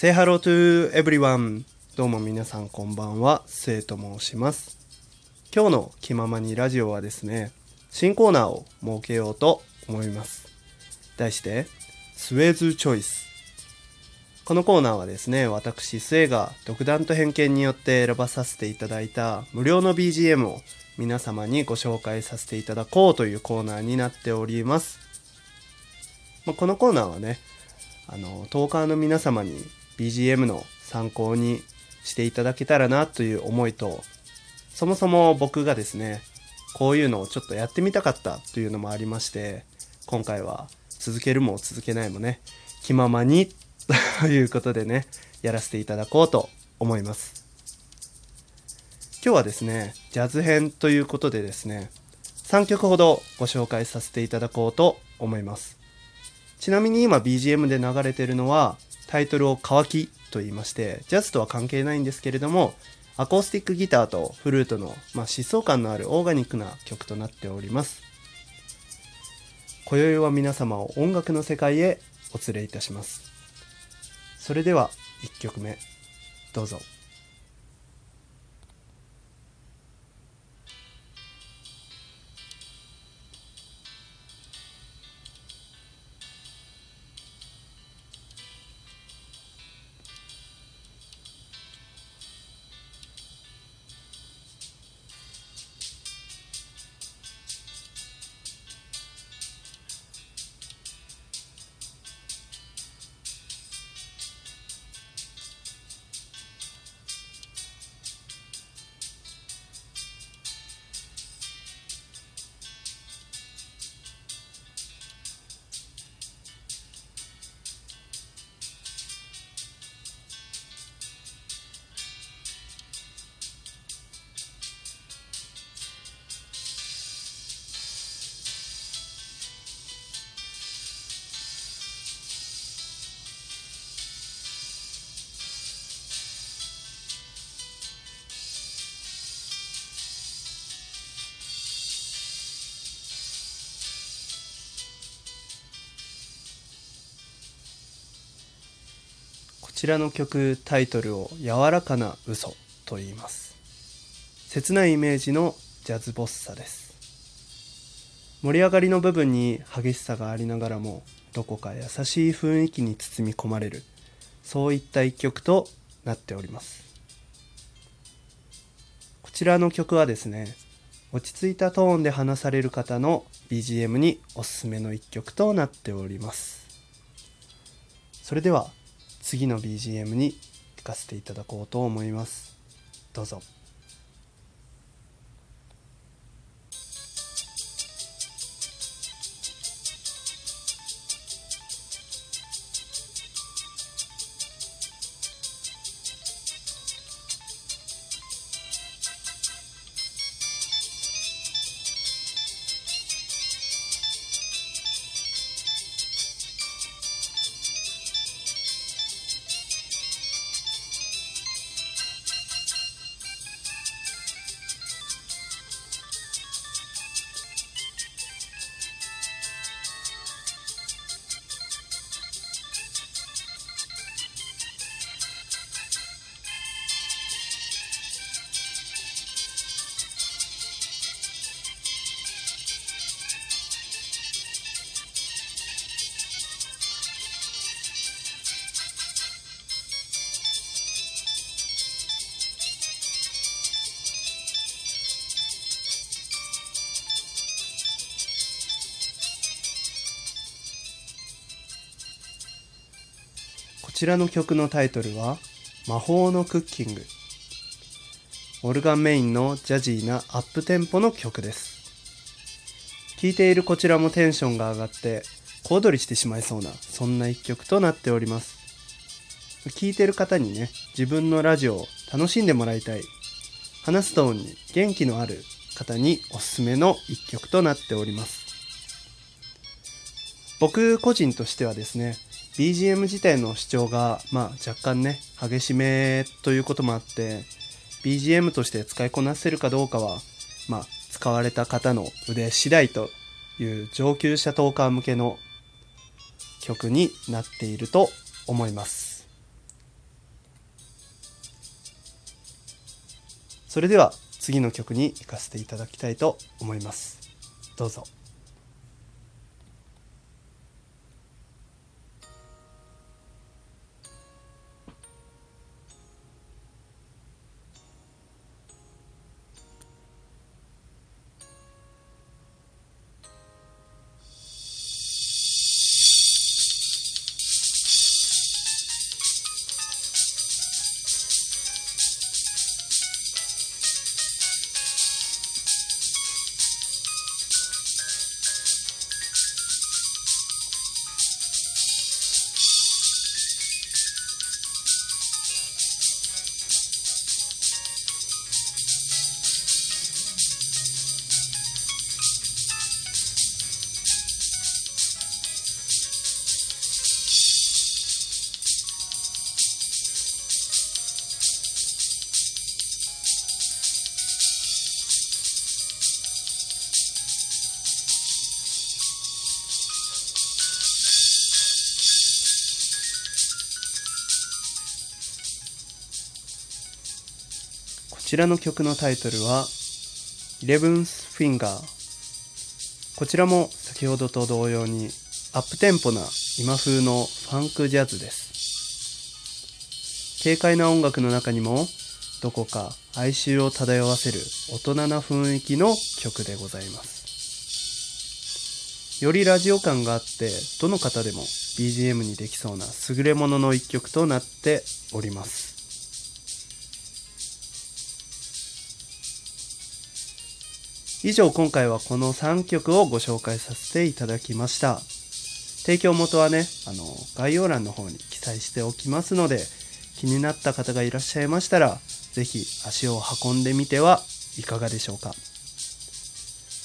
Say hello to everyone どうも皆さんこんばんは、せいと申します。今日の気ままにラジオはですね、新コーナーを設けようと思います。題して、スウェーズチョイス。このコーナーはですね、私、スエが独断と偏見によって選ばさせていただいた無料の BGM を皆様にご紹介させていただこうというコーナーになっております。まあ、このコーナーはね、あの、トーカーの皆様に BGM の参考にしていただけたらなという思いと、そもそも僕がですね、こういうのをちょっとやってみたかったというのもありまして、今回は続けるも続けないもね、気ままにということでね、やらせていただこうと思います。今日はですね、ジャズ編ということでですね、3曲ほどご紹介させていただこうと思います。ちなみに今 BGM で流れてるのはタイトルを乾きと言いまして、ジャズとは関係ないんですけれども、アコースティックギターとフルートの、まあ、疾走感のあるオーガニックな曲となっております。今宵は皆様を音楽の世界へお連れいたします。それでは1曲目、どうぞ。ちらの曲タイトルを「柔らかな嘘と言います。切ないイメージのジャズボッサです。盛り上がりの部分に激しさがありながらもどこか優しい雰囲気に包み込まれるそういった一曲となっております。こちらの曲はですね落ち着いたトーンで話される方の BGM におすすめの一曲となっております。それでは次の BGM に行かせていただこうと思います。どうぞ。ちらの曲のタイトルは「魔法のクッキング」オルガンメインのジャジーなアップテンポの曲です。聴いているこちらもテンションが上がって小躍りしてしまいそうなそんな一曲となっております。聴いてる方にね自分のラジオを楽しんでもらいたい話すトーンに元気のある方におすすめの一曲となっております。僕個人としてはですね BGM 自体の主張が、まあ、若干ね激しめということもあって BGM として使いこなせるかどうかは、まあ、使われた方の腕次第という上級者トーカー向けの曲になっていると思います。それでは次の曲に行かせていただきたいと思います。どうぞ。ちらの曲のタイトルは Eleventh Finger こちらも先ほどと同様にアップテンポな今風のファンクジャズです。軽快な音楽の中にもどこか哀愁を漂わせる大人な雰囲気の曲でございます。よりラジオ感があってどの方でも BGM にできそうな優れものの一曲となっております。以上今回はこの3曲をご紹介させていただきました。提供元はねあの概要欄の方に記載しておきますので気になった方がいらっしゃいましたら是非足を運んでみてはいかがでしょうか。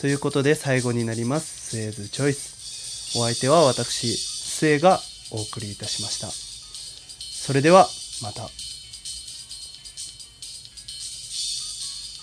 ということで最後になりますスエーズチョイスお相手は私スエがお送りいたしました。それではまた。